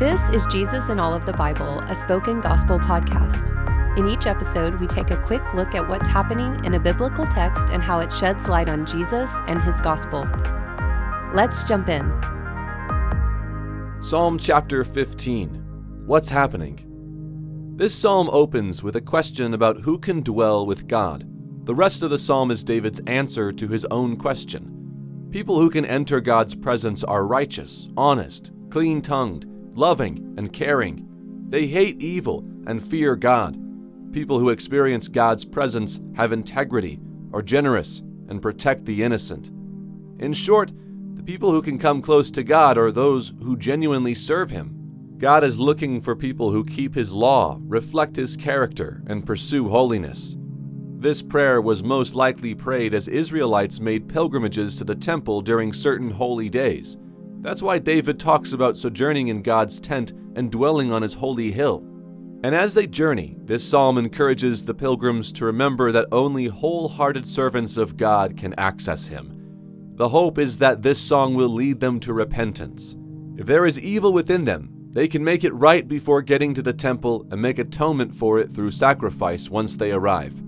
This is Jesus in All of the Bible, a spoken gospel podcast. In each episode, we take a quick look at what's happening in a biblical text and how it sheds light on Jesus and his gospel. Let's jump in. Psalm chapter 15 What's happening? This psalm opens with a question about who can dwell with God. The rest of the psalm is David's answer to his own question. People who can enter God's presence are righteous, honest, clean tongued, loving, and caring. They hate evil and fear God. People who experience God's presence have integrity, are generous, and protect the innocent. In short, the people who can come close to God are those who genuinely serve Him. God is looking for people who keep His law, reflect His character, and pursue holiness. This prayer was most likely prayed as Israelites made pilgrimages to the temple during certain holy days. That's why David talks about sojourning in God's tent and dwelling on his holy hill. And as they journey, this psalm encourages the pilgrims to remember that only wholehearted servants of God can access him. The hope is that this song will lead them to repentance. If there is evil within them, they can make it right before getting to the temple and make atonement for it through sacrifice once they arrive.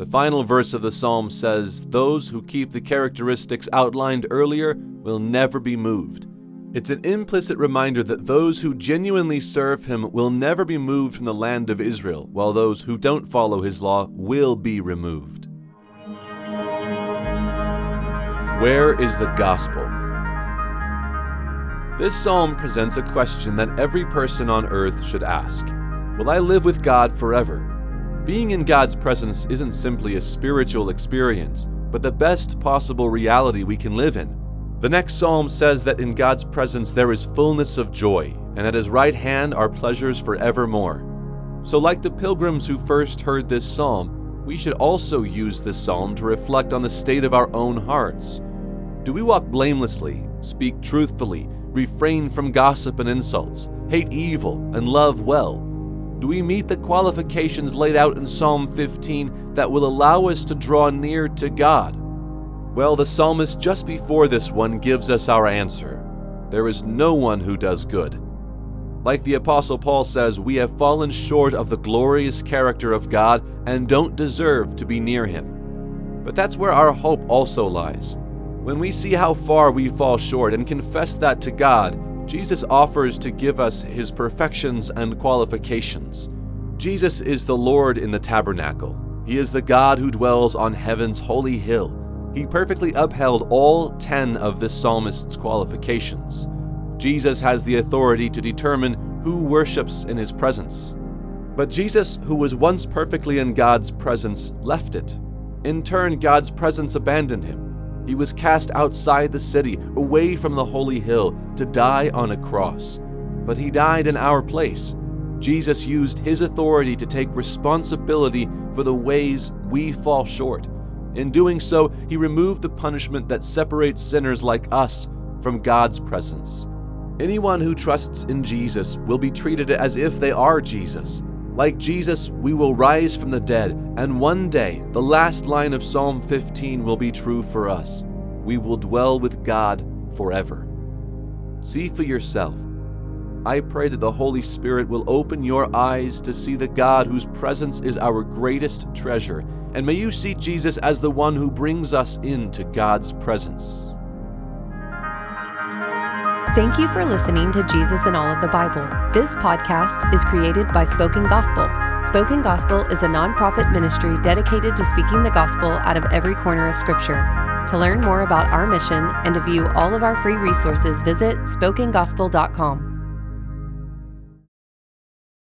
The final verse of the psalm says, Those who keep the characteristics outlined earlier will never be moved. It's an implicit reminder that those who genuinely serve him will never be moved from the land of Israel, while those who don't follow his law will be removed. Where is the gospel? This psalm presents a question that every person on earth should ask Will I live with God forever? Being in God's presence isn't simply a spiritual experience, but the best possible reality we can live in. The next psalm says that in God's presence there is fullness of joy, and at his right hand are pleasures forevermore. So, like the pilgrims who first heard this psalm, we should also use this psalm to reflect on the state of our own hearts. Do we walk blamelessly, speak truthfully, refrain from gossip and insults, hate evil, and love well? Do we meet the qualifications laid out in Psalm 15 that will allow us to draw near to God? Well, the psalmist just before this one gives us our answer. There is no one who does good. Like the Apostle Paul says, we have fallen short of the glorious character of God and don't deserve to be near Him. But that's where our hope also lies. When we see how far we fall short and confess that to God, Jesus offers to give us his perfections and qualifications. Jesus is the Lord in the tabernacle. He is the God who dwells on heaven's holy hill. He perfectly upheld all ten of this psalmist's qualifications. Jesus has the authority to determine who worships in his presence. But Jesus, who was once perfectly in God's presence, left it. In turn, God's presence abandoned him. He was cast outside the city, away from the holy hill, to die on a cross. But he died in our place. Jesus used his authority to take responsibility for the ways we fall short. In doing so, he removed the punishment that separates sinners like us from God's presence. Anyone who trusts in Jesus will be treated as if they are Jesus. Like Jesus, we will rise from the dead, and one day, the last line of Psalm 15 will be true for us. We will dwell with God forever. See for yourself. I pray that the Holy Spirit will open your eyes to see the God whose presence is our greatest treasure, and may you see Jesus as the one who brings us into God's presence. Thank you for listening to Jesus in All of the Bible. This podcast is created by Spoken Gospel. Spoken Gospel is a nonprofit ministry dedicated to speaking the gospel out of every corner of Scripture. To learn more about our mission and to view all of our free resources, visit spokengospel.com.